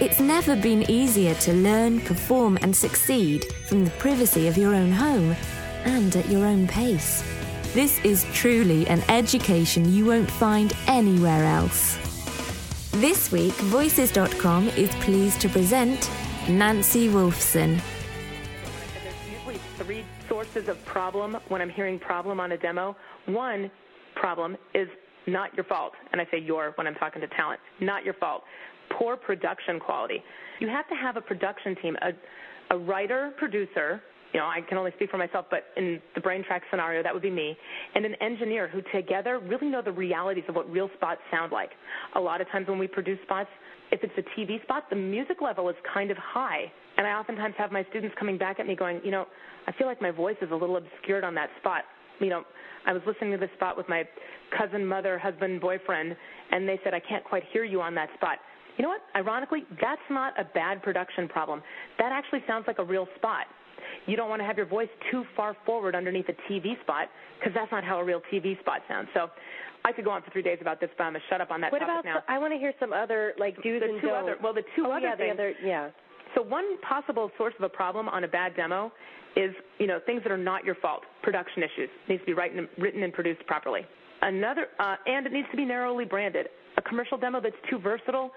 It's never been easier to learn, perform, and succeed from the privacy of your own home and at your own pace. This is truly an education you won't find anywhere else. This week, Voices.com is pleased to present Nancy Wolfson. There's usually three sources of problem when I'm hearing problem on a demo. One problem is not your fault, and I say your when I'm talking to talent, not your fault. Poor production quality. You have to have a production team, a, a writer, producer, you know, I can only speak for myself, but in the brain track scenario, that would be me, and an engineer who together really know the realities of what real spots sound like. A lot of times when we produce spots, if it's a TV spot, the music level is kind of high. And I oftentimes have my students coming back at me going, you know, I feel like my voice is a little obscured on that spot. You know, I was listening to this spot with my cousin, mother, husband, boyfriend, and they said, I can't quite hear you on that spot. You know what? Ironically, that's not a bad production problem. That actually sounds like a real spot. You don't want to have your voice too far forward underneath a TV spot because that's not how a real TV spot sounds. So I could go on for three days about this, but I'm going to shut up on that What about? now. I want to hear some other like do's the and two don'ts. other, well, the two oh other yeah, things. the other yeah. So one possible source of a problem on a bad demo is, you know, things that are not your fault, production issues. It needs to be written, written and produced properly. Another, uh, and it needs to be narrowly branded. A commercial demo that's too versatile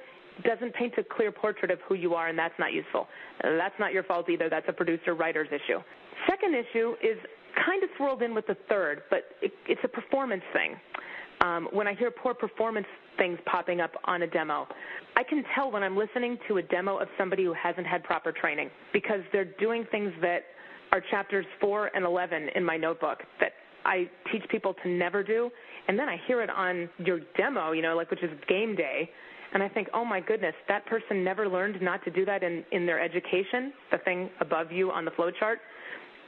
doesn't paint a clear portrait of who you are, and that's not useful. That's not your fault either. That's a producer-writer's issue. Second issue is kind of swirled in with the third, but it, it's a performance thing. Um, when I hear poor performance things popping up on a demo, I can tell when I'm listening to a demo of somebody who hasn't had proper training because they're doing things that are chapters 4 and 11 in my notebook that I teach people to never do. And then I hear it on your demo, you know, like which is game day. And I think, oh my goodness, that person never learned not to do that in, in their education, the thing above you on the flow chart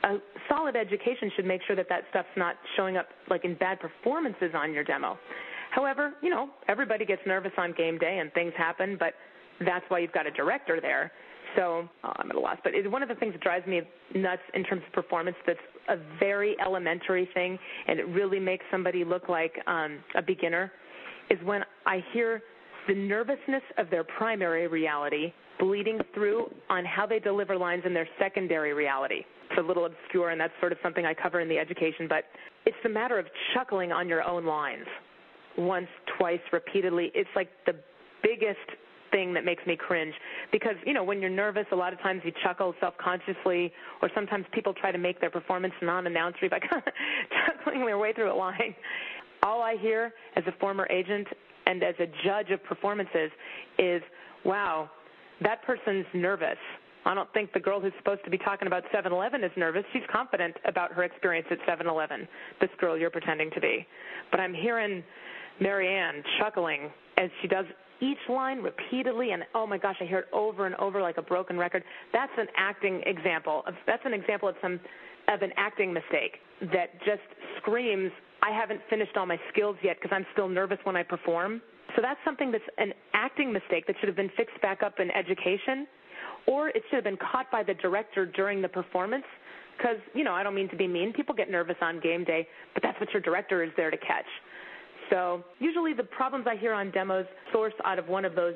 a solid education should make sure that that stuff's not showing up like in bad performances on your demo. However, you know, everybody gets nervous on game day and things happen, but that's why you've got a director there. So oh, I'm at a loss. But it, one of the things that drives me nuts in terms of performance that's a very elementary thing and it really makes somebody look like um, a beginner is when I hear the nervousness of their primary reality bleeding through on how they deliver lines in their secondary reality. It's a little obscure, and that's sort of something I cover in the education, but it's the matter of chuckling on your own lines once, twice, repeatedly. It's like the biggest thing that makes me cringe because you know when you're nervous a lot of times you chuckle self-consciously or sometimes people try to make their performance non-announcery by chuckling their way through a line all i hear as a former agent and as a judge of performances is wow that person's nervous I don't think the girl who's supposed to be talking about 7-Eleven is nervous. She's confident about her experience at 7-Eleven. This girl you're pretending to be. But I'm hearing Marianne chuckling as she does each line repeatedly and oh my gosh, I hear it over and over like a broken record. That's an acting example. Of, that's an example of some of an acting mistake that just screams I haven't finished all my skills yet because I'm still nervous when I perform. So that's something that's an acting mistake that should have been fixed back up in education or it should have been caught by the director during the performance because you know i don't mean to be mean people get nervous on game day but that's what your director is there to catch so usually the problems i hear on demos source out of one of those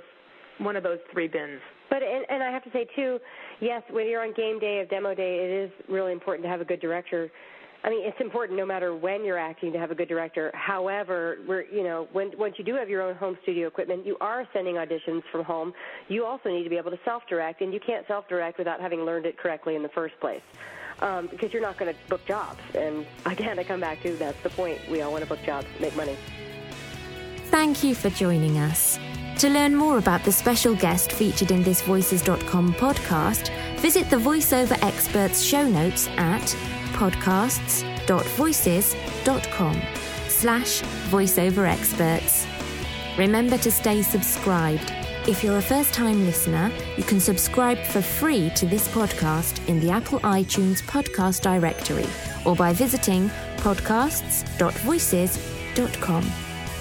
one of those three bins But and, and I have to say too, yes, when you're on game day of demo day, it is really important to have a good director. I mean, it's important no matter when you're acting to have a good director. However, we're you know when once you do have your own home studio equipment, you are sending auditions from home. You also need to be able to self-direct, and you can't self-direct without having learned it correctly in the first place. Um, because you're not going to book jobs. And again, I come back to that's the point. We all want to book jobs, make money. Thank you for joining us. To learn more about the special guest featured in this Voices.com podcast, visit the VoiceOver Experts show notes at podcasts.voices.com slash voiceover experts. Remember to stay subscribed. If you're a first time listener, you can subscribe for free to this podcast in the Apple iTunes podcast directory or by visiting podcasts.voices.com.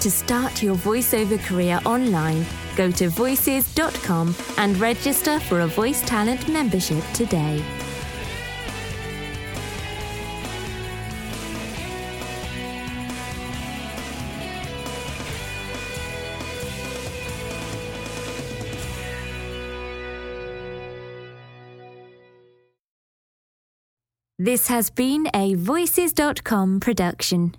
To start your voiceover career online, go to voices.com and register for a voice talent membership today. This has been a Voices.com production.